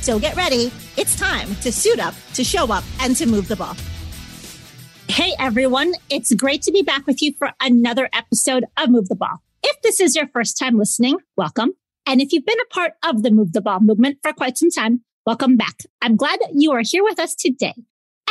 So get ready. It's time to suit up, to show up, and to move the ball. Hey, everyone. It's great to be back with you for another episode of Move the Ball. If this is your first time listening, welcome. And if you've been a part of the Move the Ball movement for quite some time, welcome back. I'm glad that you are here with us today.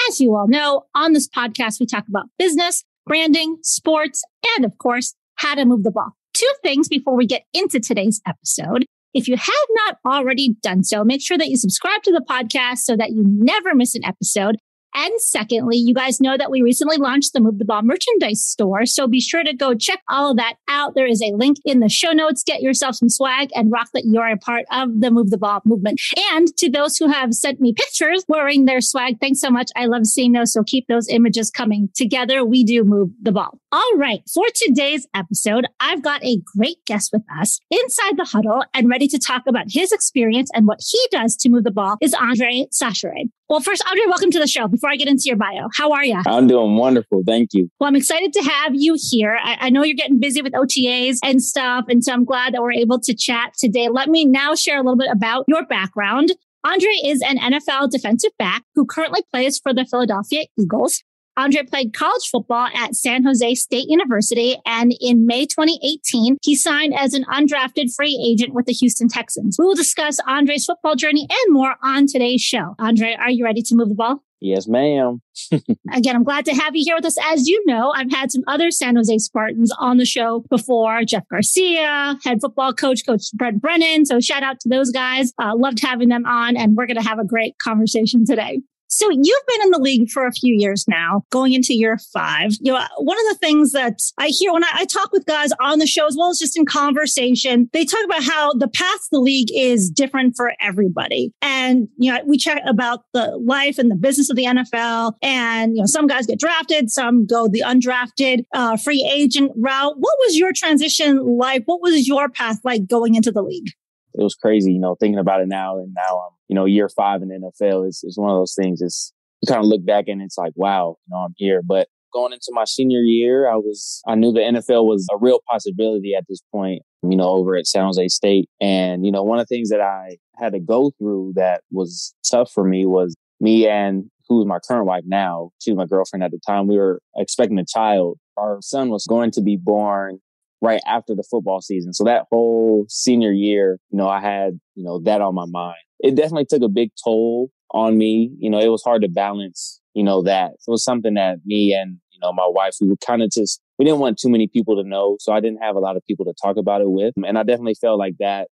As you all know, on this podcast, we talk about business, branding, sports, and of course, how to move the ball. Two things before we get into today's episode. If you have not already done so, make sure that you subscribe to the podcast so that you never miss an episode. And secondly, you guys know that we recently launched the Move the Ball merchandise store. So be sure to go check all of that out. There is a link in the show notes. Get yourself some swag and rock that you're a part of the Move the Ball movement. And to those who have sent me pictures wearing their swag, thanks so much. I love seeing those. So keep those images coming. Together, we do move the ball. All right. For today's episode, I've got a great guest with us inside the huddle and ready to talk about his experience and what he does to move the ball is Andre Chachere. Well, first, Andre, welcome to the show. Before I get into your bio, how are you? I'm doing wonderful. Thank you. Well, I'm excited to have you here. I, I, know you're getting busy with OTAs and stuff. And so I'm glad that we're able to chat today. Let me now share a little bit about your background. Andre is an NFL defensive back who currently plays for the Philadelphia Eagles. Andre played college football at San Jose State University. And in May 2018, he signed as an undrafted free agent with the Houston Texans. We will discuss Andre's football journey and more on today's show. Andre, are you ready to move the ball? Yes, ma'am. Again, I'm glad to have you here with us. As you know, I've had some other San Jose Spartans on the show before Jeff Garcia, head football coach, Coach Brent Brennan. So shout out to those guys. Uh, loved having them on, and we're going to have a great conversation today. So you've been in the league for a few years now, going into year five. You know, one of the things that I hear when I, I, talk with guys on the show, as well as just in conversation, they talk about how the path to the league is different for everybody. And, you know, we chat about the life and the business of the NFL. And, you know, some guys get drafted, some go the undrafted uh, free agent route. What was your transition like? What was your path like going into the league? It was crazy, you know, thinking about it now. And now I'm, you know, year five in NFL is, is one of those things. It's, you kind of look back and it's like, wow, you know, I'm here. But going into my senior year, I was, I knew the NFL was a real possibility at this point, you know, over at San Jose State. And, you know, one of the things that I had to go through that was tough for me was me and who's my current wife now, she was my girlfriend at the time. We were expecting a child. Our son was going to be born right after the football season. So that whole senior year, you know, I had, you know, that on my mind. It definitely took a big toll on me. You know, it was hard to balance, you know, that. It was something that me and, you know, my wife, we were kind of just, we didn't want too many people to know. So I didn't have a lot of people to talk about it with. And I definitely felt like that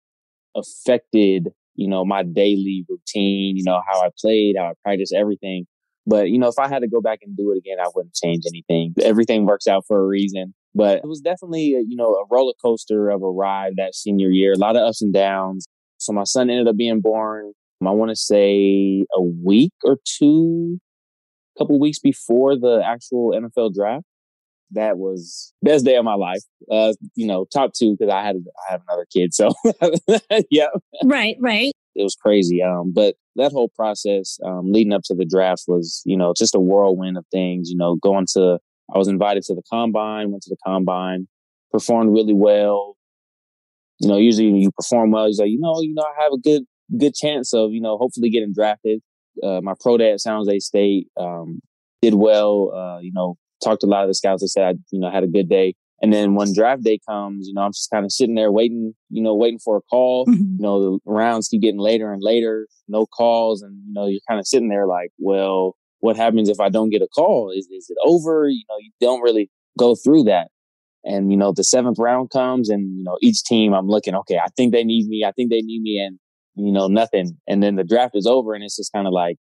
affected, you know, my daily routine, you know, how I played, how I practiced everything. But, you know, if I had to go back and do it again, I wouldn't change anything. Everything works out for a reason. But it was definitely, you know, a roller coaster of a ride that senior year, a lot of ups and downs. So my son ended up being born, I want to say a week or two, a couple weeks before the actual NFL draft. That was best day of my life. Uh, you know, top two because I had I have another kid. So yeah. Right, right. It was crazy. Um, but that whole process um, leading up to the draft was, you know, just a whirlwind of things. You know, going to I was invited to the combine, went to the combine, performed really well. You know, usually when you perform well, he's like, you know, you know, I have a good good chance of, you know, hopefully getting drafted. Uh, my pro day at San Jose State um, did well. Uh, you know, talked to a lot of the scouts. They said I, you know, had a good day. And then when draft day comes, you know, I'm just kind of sitting there waiting, you know, waiting for a call. Mm-hmm. You know, the rounds keep getting later and later, no calls. And, you know, you're kind of sitting there like, well, what happens if I don't get a call? Is, is it over? You know, you don't really go through that. And, you know, the seventh round comes and, you know, each team I'm looking, okay, I think they need me. I think they need me. And, you know, nothing. And then the draft is over and it's just kind of like,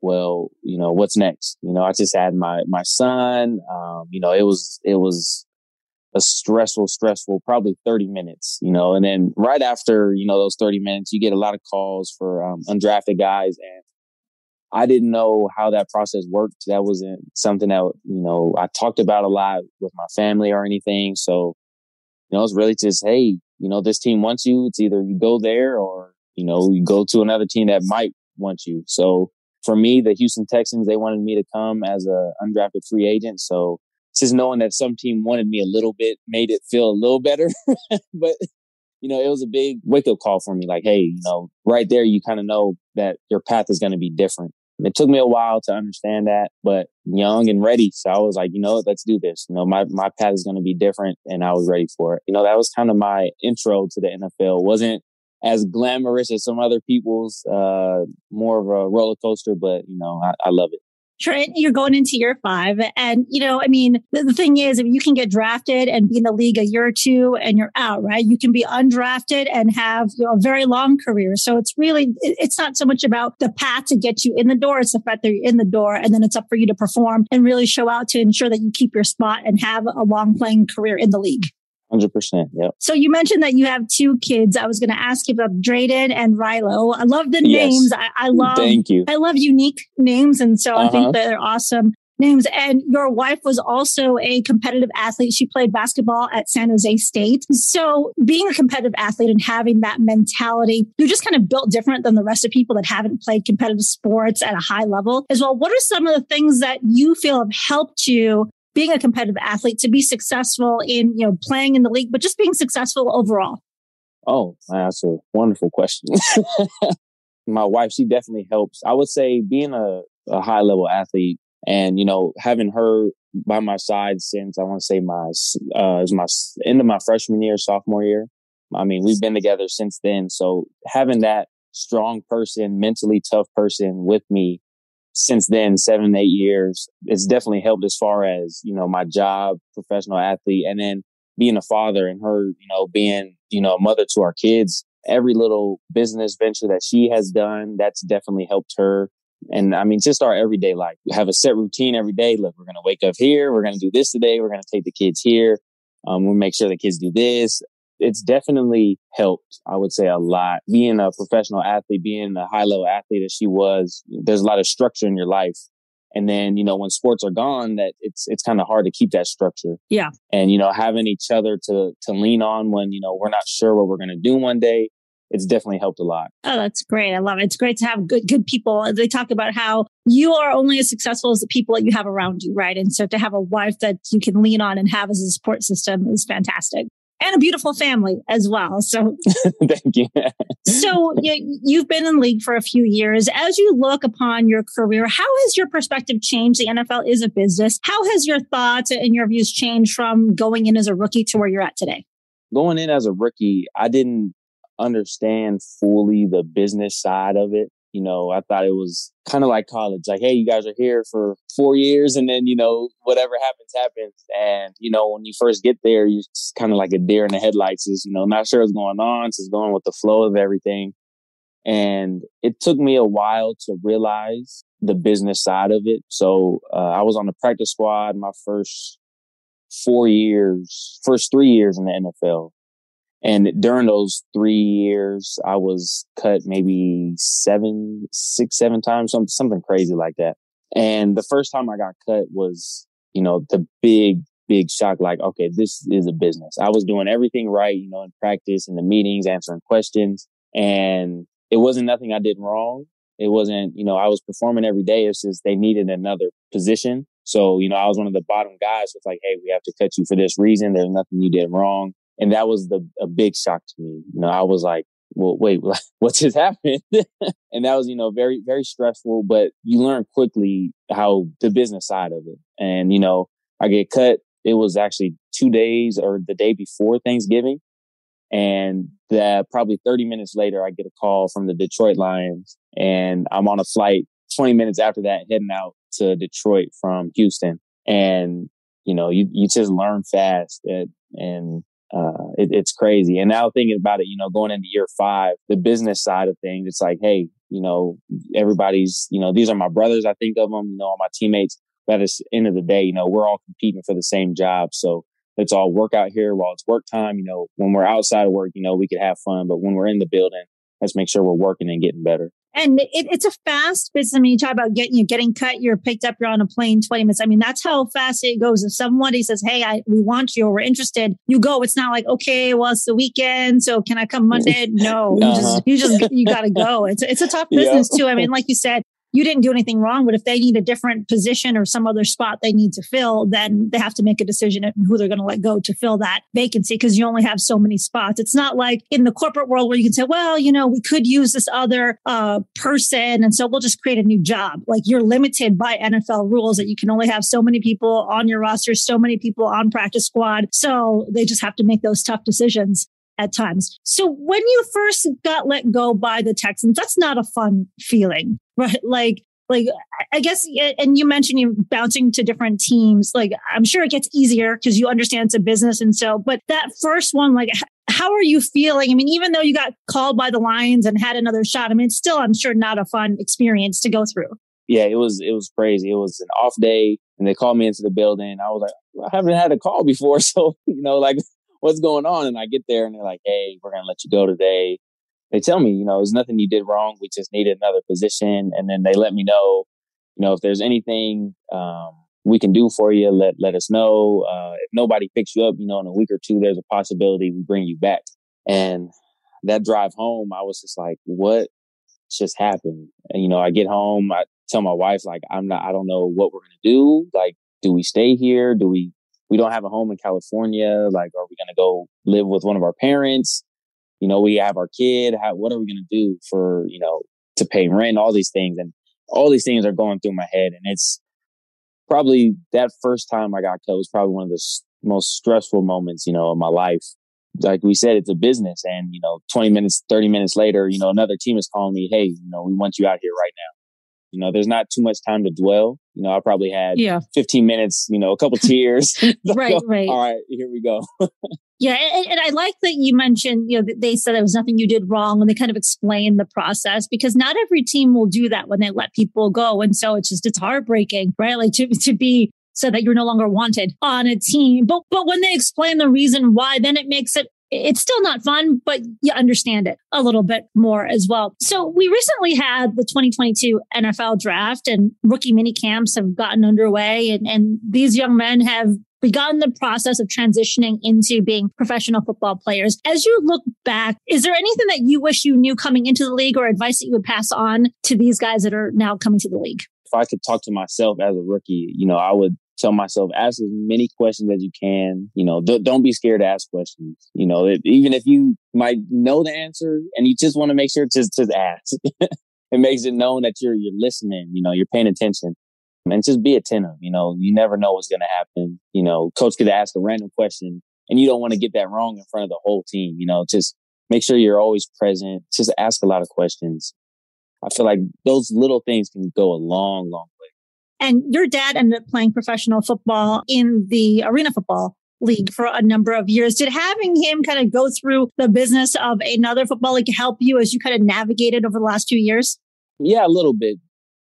well, you know, what's next? You know, I just had my, my son. Um, you know, it was, it was a stressful, stressful, probably 30 minutes, you know, and then right after, you know, those 30 minutes, you get a lot of calls for um, undrafted guys. And I didn't know how that process worked. That wasn't something that, you know, I talked about a lot with my family or anything. So, you know, it's really just, hey, you know, this team wants you. It's either you go there or, you know, you go to another team that might want you. So for me, the Houston Texans, they wanted me to come as a undrafted free agent. So just knowing that some team wanted me a little bit made it feel a little better. but you know, it was a big wake up call for me. Like, hey, you know, right there, you kind of know that your path is going to be different. It took me a while to understand that, but young and ready. So I was like, you know let's do this. You know, my, my path is going to be different and I was ready for it. You know, that was kind of my intro to the NFL. Wasn't as glamorous as some other people's, uh, more of a roller coaster, but you know, I, I love it. Trent, you're going into year five. And, you know, I mean, the, the, thing is, if you can get drafted and be in the league a year or two and you're out, right? You can be undrafted and have you know, a very long career. So it's really, it's not so much about the path to get you in the door. It's the fact that you're in the door and then it's up for you to perform and really show out to ensure that you keep your spot and have a long playing career in the league. Hundred percent. Yep. So you mentioned that you have two kids. I was going to ask you about Drayden and Rilo. I love the yes. names. I, I, love. Thank you. I love unique names, and so uh-huh. I think uh-huh. they're awesome names. And your wife was also a competitive athlete. She played basketball at San Jose State. So being a competitive athlete and having that mentality, you're just kind of built different than the rest of people that haven't played competitive sports at a high level as well. What are some of the things that you feel have helped you being a competitive athlete to be successful in, you know, playing in the league, but just being successful overall? Oh, that's a wonderful question. My wife, she definitely helps. I would say being a, a high level athlete and, you know, having her by my side since I want to say my, uh, is my end of my freshman year, sophomore year. I mean, we've been together since then. So having that strong person, mentally tough person with me since then, seven, eight years, it's definitely helped as far as, you know, my job, professional athlete, and then being a father and her, you know, being, you know, a mother to our kids. Every little business venture that she has done, that's definitely helped her. And I mean, just our everyday life. We have a set routine every day. Look, we're going to wake up here. We're going to do this today. We're going to take the kids here. Um, we'll make sure the kids do this it's definitely helped, I would say a lot. Being a professional athlete, being a high level athlete as she was, there's a lot of structure in your life. And then, you know, when sports are gone, that it's it's kind of hard to keep that structure. Yeah. And, you know, having each other to to lean on when, you know, we're not sure what we're gonna do one day, it's definitely helped a lot. Oh, that's great. I love it. It's great to have good good people. They talk about how you are only as successful as the people that you have around you, right? And so to have a wife that you can lean on and have as a support system is fantastic and a beautiful family as well. So thank you. so you, you've been in league for a few years. As you look upon your career, how has your perspective changed? The NFL is a business. How has your thoughts and your views changed from going in as a rookie to where you're at today? Going in as a rookie, I didn't understand fully the business side of it. You know, I thought it was kind of like college. Like, hey, you guys are here for four years, and then you know whatever happens, happens. And you know, when you first get there, you're kind of like a deer in the headlights. Is you know not sure what's going on, just going with the flow of everything. And it took me a while to realize the business side of it. So uh, I was on the practice squad my first four years, first three years in the NFL. And during those three years, I was cut maybe seven, six, seven times, something, something crazy like that. And the first time I got cut was, you know, the big, big shock. Like, okay, this is a business. I was doing everything right, you know, in practice, in the meetings, answering questions. And it wasn't nothing I did wrong. It wasn't, you know, I was performing every day. It's just they needed another position. So, you know, I was one of the bottom guys. So it's like, hey, we have to cut you for this reason. There's nothing you did wrong. And that was the a big shock to me. You know, I was like, well, wait, what just happened? and that was, you know, very, very stressful, but you learn quickly how the business side of it. And, you know, I get cut. It was actually two days or the day before Thanksgiving. And that probably 30 minutes later, I get a call from the Detroit Lions and I'm on a flight 20 minutes after that, heading out to Detroit from Houston. And, you know, you, you just learn fast eh, and, and uh, it, it's crazy. And now thinking about it, you know, going into year five, the business side of things, it's like, hey, you know, everybody's, you know, these are my brothers. I think of them, you know, all my teammates. But at the end of the day, you know, we're all competing for the same job. So let's all work out here while it's work time. You know, when we're outside of work, you know, we could have fun, but when we're in the building, let's make sure we're working and getting better. And it, it's a fast business. I mean, you talk about getting you getting cut, you're picked up, you're on a plane 20 minutes. I mean, that's how fast it goes. If somebody says, Hey, I, we want you or we're interested, you go. It's not like, okay, well, it's the weekend. So can I come Monday? No, uh-huh. you just, you just, you got to go. It's, it's a tough business too. I mean, like you said, you didn't do anything wrong, but if they need a different position or some other spot they need to fill, then they have to make a decision on who they're going to let go to fill that vacancy because you only have so many spots. It's not like in the corporate world where you can say, well, you know, we could use this other uh, person. And so we'll just create a new job. Like you're limited by NFL rules that you can only have so many people on your roster, so many people on practice squad. So they just have to make those tough decisions at times. So when you first got let go by the Texans, that's not a fun feeling, right? Like, like I guess, and you mentioned you bouncing to different teams. Like, I'm sure it gets easier because you understand it's a business, and so. But that first one, like, how are you feeling? I mean, even though you got called by the Lions and had another shot, I mean, it's still, I'm sure, not a fun experience to go through. Yeah, it was. It was crazy. It was an off day, and they called me into the building. I was like, I haven't had a call before, so you know, like what's going on? And I get there and they're like, hey, we're to let you go today. They tell me, you know, there's nothing you did wrong. We just needed another position. And then they let me know, you know, if there's anything um, we can do for you, let let us know. Uh, if nobody picks you up, you know, in a week or two, there's a possibility we bring you back. And that drive home, I was just like, what just happened? And, you know, I get home, I tell my wife, like, I'm not, I don't know what we're to do. Like, do we stay here? Do we we don't have a home in California. Like, are we to go live with one of our parents? You know, we have our kid. How, what are we going to do for, you know, to pay rent, all these things. And all these things are going through my head. And it's probably that first time I got was probably one of the most stressful moments, you know, of my life. Like we said, it's a business. And, you know, 20 minutes, 30 minutes later, you know, another team is calling me, Hey, you know, we want you out here right now. You know, there's not too much time to dwell. You know, I probably had yeah. 15 minutes, you know, a couple tears. right, right. All right, here we go. yeah. And, and, I like that you mentioned, you know, they said there was nothing you did wrong and they kind of explained the process because not every team will do that when they let people go. And so it's just, it's heartbreaking, right? Like to, to be so that you're no longer wanted on a team. But but when they explain the reason why, then it makes it it's still not fun, but you understand it a little bit more as well. So we recently had the 2022 NFL draft and rookie mini camps have gotten underway and, and these young men have begun the process of transitioning into being professional football players. As you look back, is there anything that you wish you knew coming into the league or advice that you would pass on to these guys that are now coming to the league? If I could talk to myself as a rookie, you know, I would tell myself ask as many questions as you can you know d- don't be scared to ask questions. You know it, even if you might know the answer and you just want to make sure to just ask. It makes it known that you're you're listening you know you're paying attention. And just be attentive you know you never know what's going to happen. You know coach could ask a random question and you don't want to get that wrong in front of the whole team you know just make sure you're always present just ask a lot of questions. I feel like those little things can go a long long and your dad ended up playing professional football in the arena football league for a number of years. Did having him kind of go through the business of another football league help you as you kind of navigated over the last few years? Yeah, a little bit.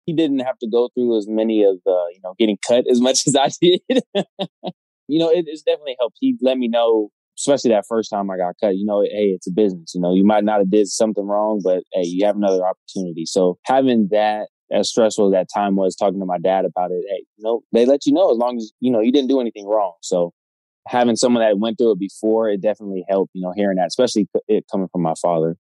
He didn't have to go through as many of the, you know, getting cut as much as I did. you know, it, it's definitely helped. He let me know, especially that first time I got cut, you know, hey, it's a business. You know, you might not have did something wrong, but hey, you have another opportunity. So having that as stressful as that time was talking to my dad about it, hey, you know, they let you know as long as, you know, you didn't do anything wrong. So having someone that went through it before, it definitely helped, you know, hearing that, especially it coming from my father.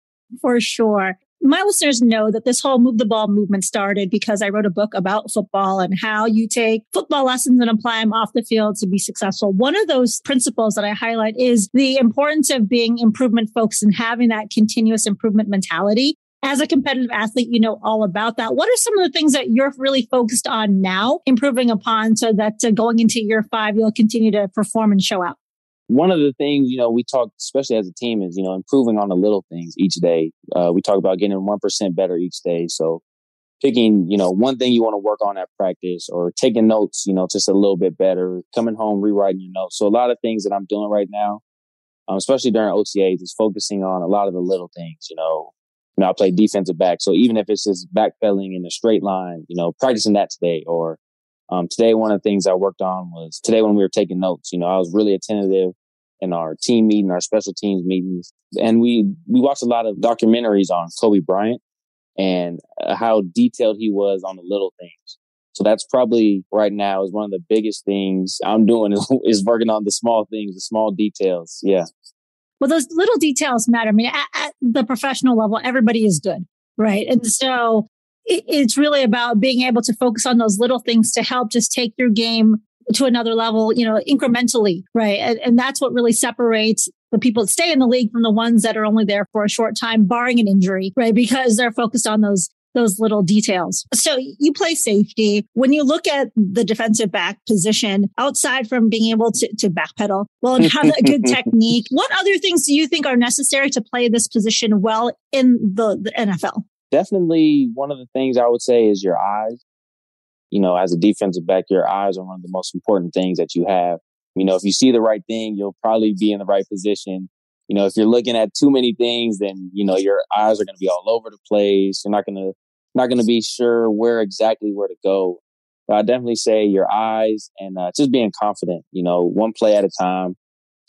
For sure. My listeners know that this whole move the ball movement started because I wrote a book about football and how you take football lessons and apply them off the field to be successful. One of those principles that I highlight is the importance of being improvement focused and having that continuous improvement mentality as a competitive athlete, you know all about that. What are some of the things that you're really focused on now, improving upon so that uh, going into year five, you'll continue to perform and show out? One of the things, you know, we talk, especially as a team, is, you know, improving on the little things each day. Uh, we talk about getting 1% better each day. So picking, you know, one thing you want to work on at practice or taking notes, you know, just a little bit better, coming home, rewriting your notes. So a lot of things that I'm doing right now, um, especially during OTAs, is focusing on a lot of the little things, you know, you know, I play defensive back. So even if it's just backpedaling in a straight line, you know, practicing that today or um, today, one of the things I worked on was today when we were taking notes, you know, I was really attentive in our team meeting, our special teams meetings. And we, we watched a lot of documentaries on Kobe Bryant. and uh, how detailed he was on the little things. So that's probably right now is one of the biggest things I'm doing is, is working on the small things, the small details. Yeah. Well, those little details matter. I mean, at, at the professional level, everybody is good, right? And so it, it's really about being able to focus on those little things to help just take your game to another level, you know, incrementally, right? And, and that's what really separates the people that stay in the league from the ones that are only there for a short time, barring an injury, right? Because they're focused on those those little details. So you play safety. When you look at the defensive back position, outside from being able to, to backpedal well and have a good technique, what other things do you think are necessary to play this position well in the, the NFL? Definitely one of the things I would say is your eyes. You know, as a defensive back, your eyes are one of the most important things that you have. You know, if you see the right thing, you'll probably be in the right position. You know, if you're looking at too many things, then, you know, your eyes are going to be all over the place. You're not going to, not going to be sure where exactly where to go. But I definitely say your eyes and uh, just being confident, you know, one play at a time,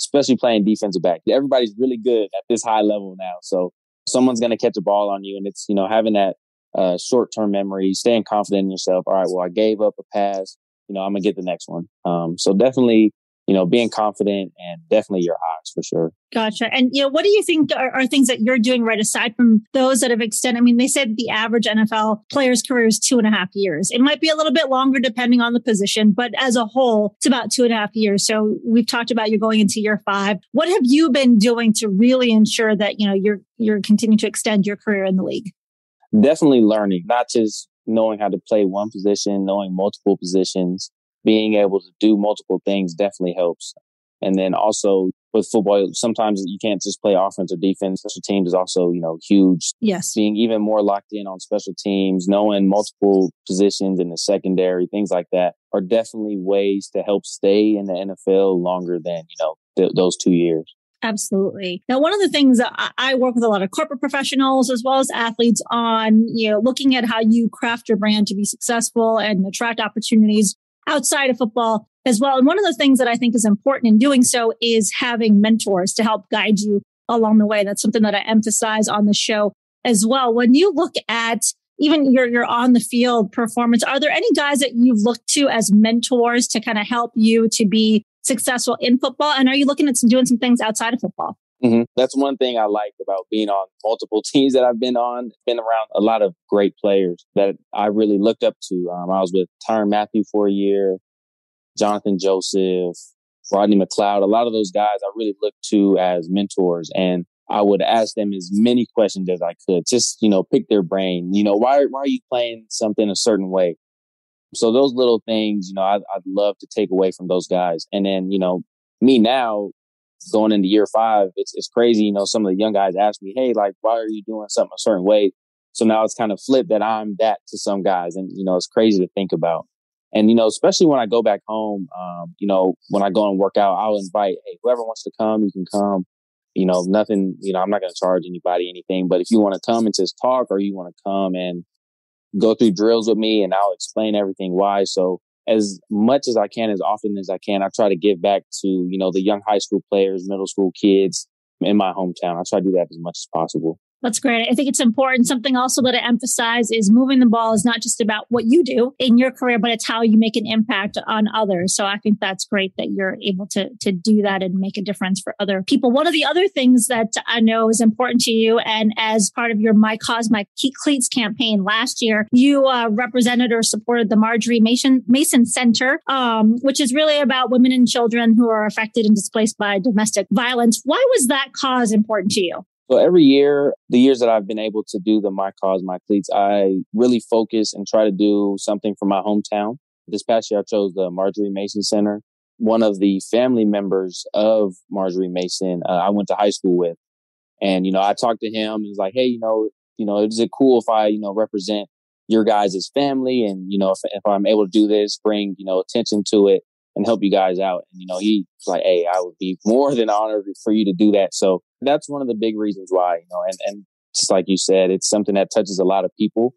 especially playing defensive back. Everybody's really good at this high level now. So someone's going to catch a ball on you and it's, you know, having that uh, short term memory, staying confident in yourself. All right, well, I gave up a pass. You know, I'm going to get the next one. Um, so definitely you know, being confident and definitely your eyes for sure. Gotcha. And, you know, what do you think are, are, things that you're doing right aside from those that have extended? I mean, they said the average NFL player's career is two and a half years. It might be a little bit longer depending on the position, but as a whole, it's about two and a half years. So we've talked about you going into year five. What have you been doing to really ensure that, you know, you're, you're continuing to extend your career in the league? Definitely learning, not just knowing how to play one position, knowing multiple positions, being able to do multiple things definitely helps. And then also with football, sometimes you can't just play offense or defense. Special teams is also, you know, huge. Yes. Being even more locked in on special teams, knowing multiple positions in the secondary, things like that are definitely ways to help stay in the NFL longer than, you know, th- those two years. Absolutely. Now, one of the things I work with a lot of corporate professionals as well as athletes on, you know, looking at how you craft your brand to be successful and attract opportunities outside of football as well. And one of the things that I think is important in doing so is having mentors to help guide you along the way. That's something that I emphasize on the show as well. When you look at even your, your on the field performance, are there any guys that you've looked to as mentors to kind of help you to be successful in football? And are you looking at some, doing some things outside of football? Mm-hmm. That's one thing I like about being on multiple teams that I've been on. Been around a lot of great players that I really looked up to. Um, I was with Tyrann Mathieu for a year, Johnathan Joseph, Rodney McLeod. A lot of those guys I really looked to as mentors, and I would ask them as many questions as I could. Just you know, pick their brain. You know, why why are you playing something a certain way? So those little things, you know, I, I'd love to take away from those guys. And then, you know, me now, going into year five, it's it's crazy. You know, some of the young guys ask me, "Hey, like, why are you doing something a certain way?" So now it's kind of flipped that I'm that to some guys, and you know, it's crazy to think about. And you know, especially when I go back home, um, you know, when I go and work out, I'll invite, hey, whoever wants to come, you can come. You know, nothing. You know, I'm not going to charge anybody anything, but if you want to come and just talk, or you want to come and go through drills with me, and I'll explain everything why. So as much as I can, as often as I can, I try to give back to, you know, the young high school players, middle school kids in my hometown. I try to do that as much as possible. That's great. I think it's important. Something also that I emphasize is moving the ball is not just about what you do in your career, but it's how you make an impact on others. So I think that's great that you're able to, to do that and make a difference for other people. One of the other things that I know is important to you, and as part of your My Cause, My Cleats campaign last year, you uh, represented or supported the Marjaree Mason, Mason Center, um, which is really about women and children who are affected and displaced by domestic violence. Why was that cause important to you? So every year, the years that I've been able to do the My Cause, My Cleats, I really focus and try to do something for my hometown. This past year, I chose the Marjaree Mason Center. One of the family members of Marjaree Mason, uh, I went to high school with. And, you know, I talked to him and was like, Hey, you know, you know, is it cool if I, you know, represent your guys' family? And, you know, if, if I'm able to do this, bring, you know, attention to it and help you guys out. And, you know, he's like, Hey, I would be more than honored for you to do that. So that's one of the big reasons why, you know, and, and just like you said, it's something that touches a lot of people.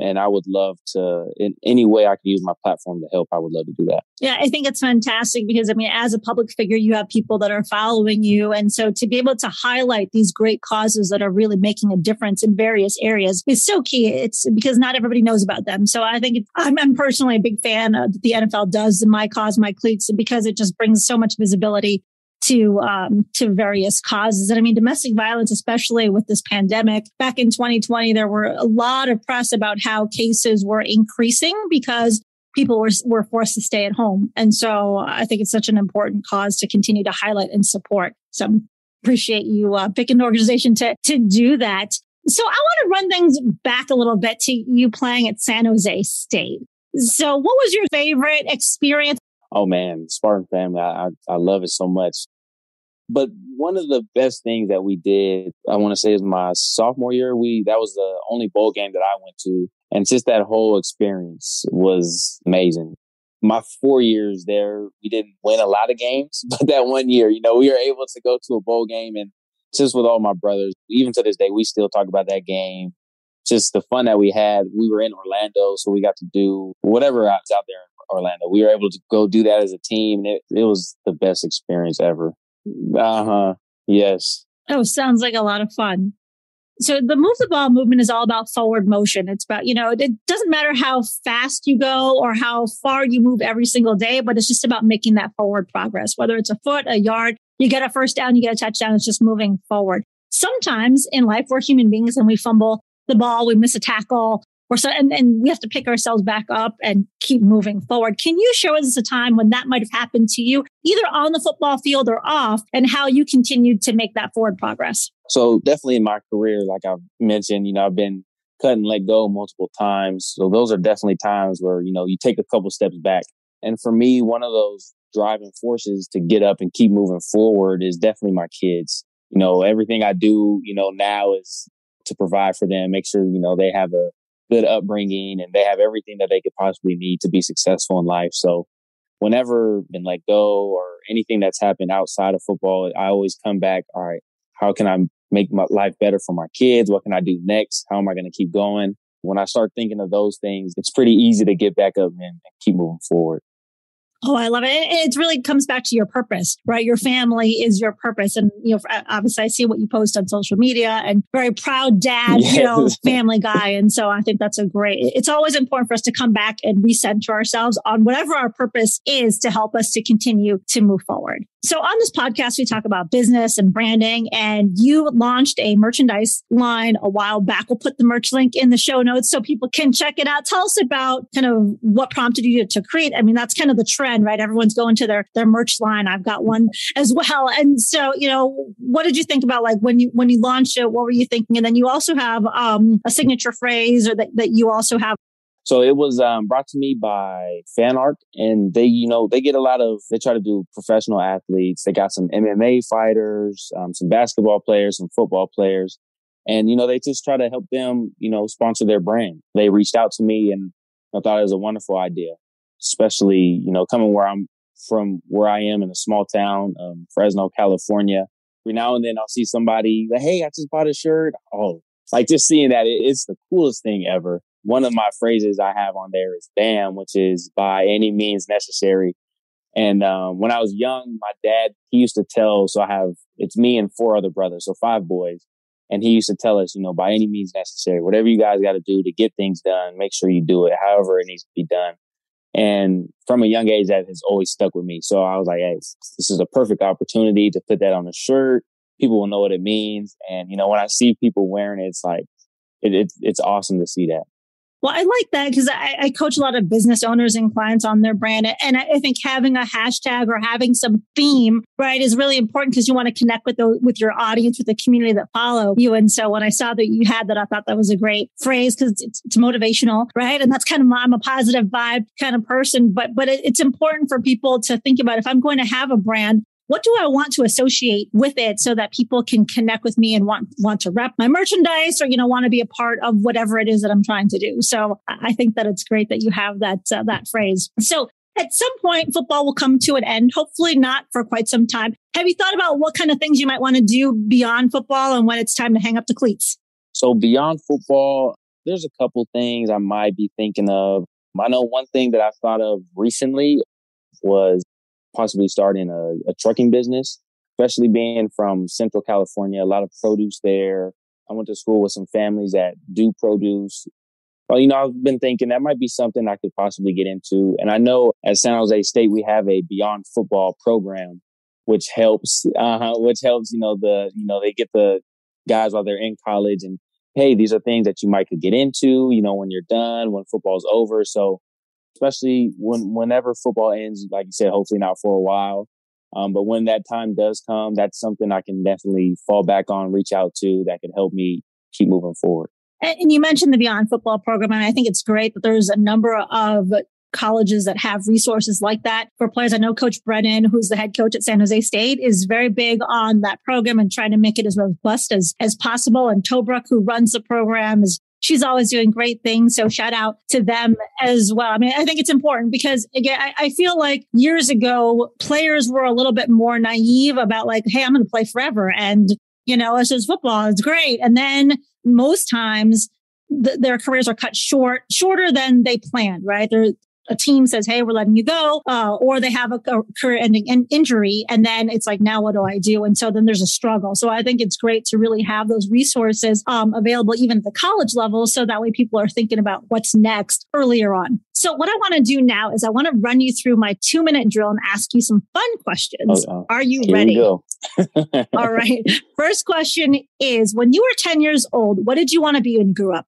and I would love to, in any way I can use my platform to help, I would love to do that. Yeah, I think it's fantastic because I mean, as a public figure, you have people that are following you. And so to be able to highlight these great causes that are really making a difference in various areas is so key. It's because not everybody knows about them. So I think I'm, I'm personally a big fan of the NFL does the My Cause, My Cleats because it just brings so much visibility to um, to various causes. And I mean, domestic violence, especially with this pandemic, back in 2020, there were a lot of press about how cases were increasing because people were were forced to stay at home. And so I think it's such an important cause to continue to highlight and support. So appreciate you uh, picking an organization to to do that. So I want to run things back a little bit to you playing at San Jose State. So what was your favorite experience? Oh man, Spartan family, I, I, I love it so much. But one of the best things that we did, I want to say, is my sophomore year. We that was the only bowl game that I went to, and just that whole experience was amazing. My four years there, we didn't win a lot of games, but that one year, you know, we were able to go to a bowl game, and just with all my brothers, even to this day, we still talk about that game. Just the fun that we had. We were in Orlando, so we got to do whatever was out there in Orlando. We were able to go do that as a team, and it, it was the best experience ever. Uh huh. Yes. Oh, sounds like a lot of fun. So the move the ball movement is all about forward motion. It's about, you know, it doesn't matter how fast you go or how far you move every single day, but it's just about making that forward progress, whether it's a foot, a yard, you get a first down, you get a touchdown. It's just moving forward. Sometimes in life, we're human beings and we fumble the ball, we miss a tackle, so, and, and we have to pick ourselves back up and keep moving forward. Can you show us a time when that might have happened to you, either on the football field or off, and how you continued to make that forward progress? So definitely in my career, like I've mentioned, you know, I've been cut and let go multiple times. So those are definitely times where, you know, you take a couple steps back. And for me, one of those driving forces to get up and keep moving forward is definitely my kids. You know, everything I do, you know, now is to provide for them, make sure, you know, they have a good upbringing and they have everything that they could possibly need to be successful in life. So whenever been let go or anything that's happened outside of football, I always come back. All right, how can I make my life better for my kids? What can I do next? How am I going to keep going? When I start thinking of those things, it's pretty easy to get back up and, and keep moving forward. Oh, I love it. It really comes back to your purpose, right? Your family is your purpose. And, you know, obviously I see what you post on social media and very proud dad, yes. you know, family guy. And so I think that's a great, it's always important for us to come back and recenter ourselves on whatever our purpose is to help us to continue to move forward. So on this podcast, we talk about business and branding and you launched a merchandise line a while back. We'll put the merch link in the show notes so people can check it out. Tell us about kind of what prompted you to create. I mean, that's kind of the trend, right? Everyone's going to their, their merch line. I've got one as well. And so, you know, what did you think about like when you, when you launched it, what were you thinking? And then you also have, um, a signature phrase or that, that you also have so it was um, brought to me by Fan Art, and they, you know, they get a lot of. They try to do professional athletes. They got some MMA fighters, um, some basketball players, some football players, and you know, they just try to help them, you know, sponsor their brand. They reached out to me, and I thought it was a wonderful idea, especially you know, coming where I'm from, where I am in a small town, um, Fresno, California. Every now and then, I'll see somebody like, "Hey, I just bought a shirt." Oh, like just seeing that, it's the coolest thing ever one of my phrases I have on there is "bam," which is by any means necessary. And um, when I was young, my dad he used to tell. So I have it's me and four other brothers, so five boys, and he used to tell us, you know, by any means necessary, whatever you guys got to do to get things done, make sure you do it, however it needs to be done. And from a young age, that has always stuck with me. So I was like, hey, this is a perfect opportunity to put that on a shirt. People will know what it means. And, you know, when I see people wearing it, it's like, it, it, it's awesome to see that. Well, I like that because I, I, coach a lot of business owners and clients on their brand. And I, I think having a hashtag or having some theme, right, is really important because you want to connect with the, with your audience, with the community that follow you. And so when I saw that you had that, I thought that was a great phrase because it's, it's, motivational, right? And that's kind of, I'm a positive vibe kind of person, but, but it, it's important for people to think about if I'm going to have a brand, what do I want to associate with it so that people can connect with me and want want to rep my merchandise or you know want to be a part of whatever it is that I'm trying to do. So I think that it's great that you have that uh, that phrase. So at some point football will come to an end, hopefully not for quite some time. Have you thought about what kind of things you might want to do beyond football and when it's time to hang up the cleats? So beyond football, there's a couple things I might be thinking of. I know one thing that I thought of recently was possibly starting a, a trucking business, especially being from Central California, a lot of produce there. I went to school with some families that do produce. Well, you know, I've been thinking that might be something I could possibly get into. And I know at San Jose State, we have a beyond football program, which helps, uh, which helps, you know, the, you know, they get the guys while they're in college and, hey, these are things that you might could get into, you know, when you're done, when football's over. So especially when, whenever football ends, like you said, hopefully not for a while. Um, but when that time does come, that's something I can definitely fall back on, reach out to that can help me keep moving forward. And you mentioned the Beyond Football program, and I think it's great that there's a number of colleges that have resources like that for players. I know Coach Brennan, who's the head coach at San Jose State, is very big on that program and trying to make it as robust as, as possible. And Tobruk, who runs the program, is she's always doing great things. So shout out to them as well. I mean, I think it's important because again, I, I feel like years ago, players were a little bit more naive about like, Hey, I'm going to play forever. And, you know, it's just football. It's great. And then most times th- their careers are cut short, shorter than they planned, right? They're, a team says, Hey, we're letting you go, uh, or they have a, career ending in- injury. And then it's like, now what do I do? And so then there's a struggle. So I think it's great to really have those resources um, available even at the college level. So that way people are thinking about what's next earlier on. So what I want to do now is I want to run you through my two minute drill and ask you some fun questions. Oh, are you ready? All right. First question is when you were 10 years old, what did you want to be when you grew up?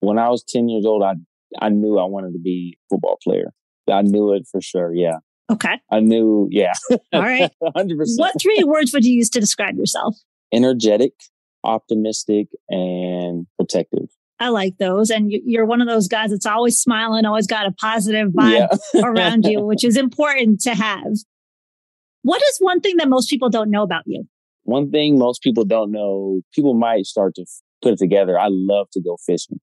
When I was 10 years old, I I knew I wanted to be a football player. I knew it for sure. Yeah. Okay. I knew, yeah. All right. 100%. What three words would you use to describe yourself? Energetic, optimistic, and protective. I like those. And you're one of those guys that's always smiling, always got a positive vibe yeah. around you, which is important to have. What is one thing that most people don't know about you? One thing most people don't know, people might start to put it together. I love to go fishing.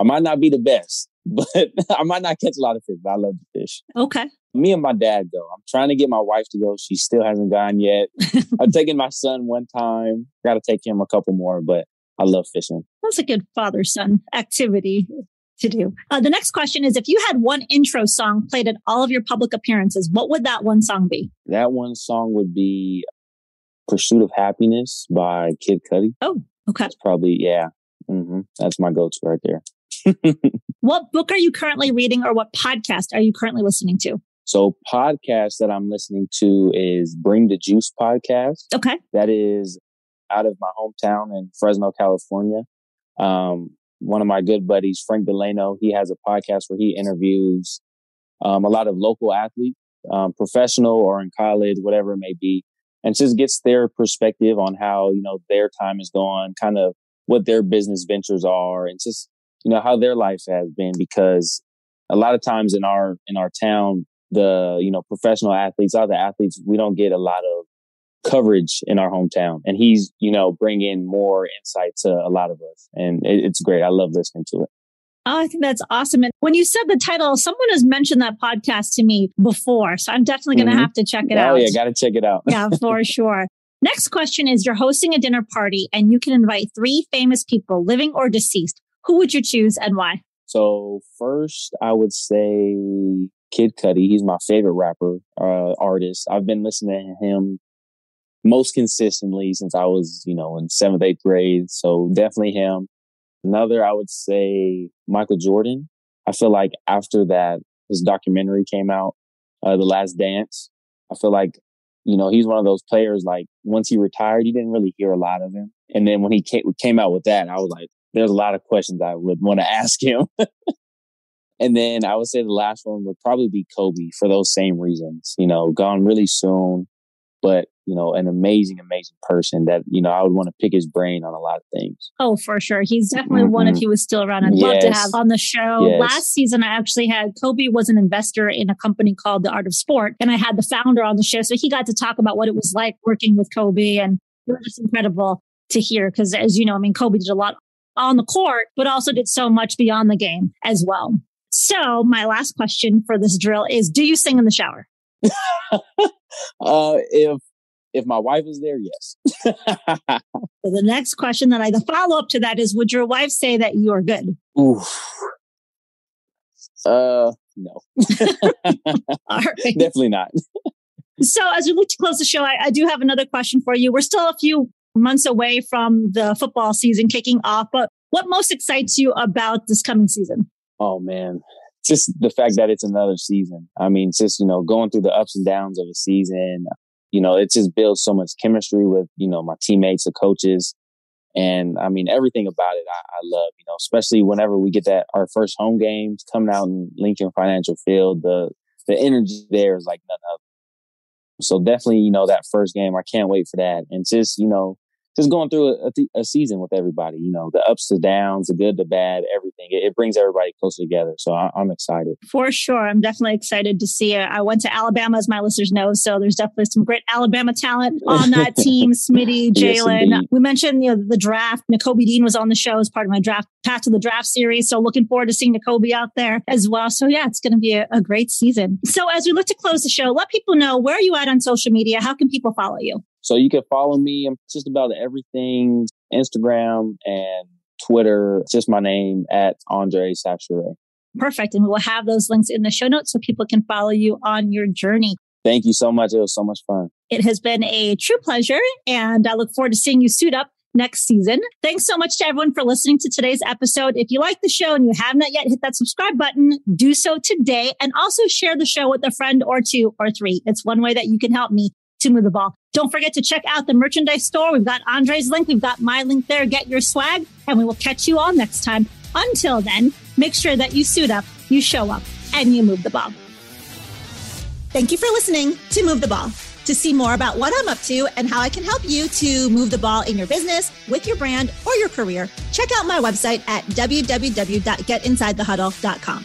I might not be the best, but I might not catch a lot of fish, but I love to fish. Okay. Me and my dad go. I'm trying to get my wife to go. She still hasn't gone yet. I've taken my son one time. Got to take him a couple more, but I love fishing. That's a good father son activity to do. Uh, the next question is if you had one intro song played at all of your public appearances, what would that one song be? That one song would be Pursuit of Happiness by Kid Cudi. Oh, okay. That's probably, yeah. Mm-hmm. That's my go to right there. what book are you currently reading or what podcast are you currently listening to? So podcast that I'm listening to is Bring the Juice podcast. Okay. That is out of my hometown in Fresno, California. Um, one of my good buddies, Frank Delano, he has a podcast where he interviews um, a lot of local athletes, um, professional or in college, whatever it may be, and just gets their perspective on how, you know, their time is going, kind of what their business ventures are, and just you know, how their life has been because a lot of times in our, in our town, the, you know, professional athletes, other athletes, we don't get a lot of coverage in our hometown. And he's, you know, bringing more insight to a lot of us. And it, it's great. I love listening to it. Oh, I think that's awesome. And when you said the title, someone has mentioned that podcast to me before. So I'm definitely going to mm-hmm. have to check it oh, out. Oh, yeah. Got to check it out. yeah, for sure. Next question is you're hosting a dinner party and you can invite three famous people, living or deceased. Who would you choose and why? So first, I would say Kid Cudi. He's my favorite rapper, uh, artist. I've been listening to him most consistently since I was, you know, in seventh, eighth grade. So definitely him. Another, I would say Michael Jordan. I feel like after that, his documentary came out, uh, The Last Dance. I feel like, you know, he's one of those players, like once he retired, you didn't really hear a lot of him. And then when he came, came out with that, I was like, there's a lot of questions I would want to ask him. and then I would say the last one would probably be Kobe for those same reasons. You know, gone really soon, but you know, an amazing, amazing person that, you know, I would want to pick his brain on a lot of things. Oh, for sure. He's definitely mm-hmm. one if he was still around. I'd yes. love to have on the show. Yes. Last season, I actually had Kobe was an investor in a company called The Art of Sport, and I had the founder on the show. So he got to talk about what it was like working with Kobe and it was just incredible to hear because as you know, I mean, Kobe did a lot on the court, but also did so much beyond the game as well. So my last question for this drill is, do you sing in the shower? uh, if if my wife is there, yes. so the next question that I, the follow up to that is, would your wife say that you are good? Oof. Uh, no. Definitely not. so as we look to close the show, I, I do have another question for you. We're still a few months away from the football season kicking off, but what most excites you about this coming season? Oh man, just the fact that it's another season. I mean, just, you know, going through the ups and downs of a season, you know, it just builds so much chemistry with, you know, my teammates, the coaches. And I mean, everything about it, I, I love, you know, especially whenever we get that, our first home games coming out in Lincoln Financial Field, the, the energy there is like nothing other. So definitely, you know, that first game, I can't wait for that. And just, you know, just going through a, a, a, season with everybody, you know, the ups, the downs, the good, the bad, everything. It, it brings everybody closer together. So I, am excited. For sure. I'm definitely excited to see it. I went to Alabama, as my listeners know. So there's definitely some great Alabama talent on that team. Smitty, Jalen. Yes, we mentioned, you know, the draft. Nakobe Dean was on the show as part of my draft, path to the draft series. So looking forward to seeing Nakobe out there as well. So yeah, it's going to be a, a great season. So as we look to close the show, let people know where are you at on social media? How can people follow you? So you can follow me. I'm just about everything Instagram and Twitter. It's just my name at Andre Chachere. Perfect. And we will have those links in the show notes so people can follow you on your journey. Thank you so much. It was so much fun. It has been a true pleasure, and I look forward to seeing you suit up next season. Thanks so much to everyone for listening to today's episode. If you like the show and you have not yet hit that subscribe button, do so today and also share the show with a friend or two or three. It's one way that you can help me to move the ball. Don't forget to check out the merchandise store. We've got Andre's link. We've got my link there. Get your swag and we will catch you all next time. Until then, make sure that you suit up, you show up, and you move the ball. Thank you for listening to Move the Ball. To see more about what I'm up to and how I can help you to move the ball in your business, with your brand, or your career, check out my website at www.getinsidethehuddle.com.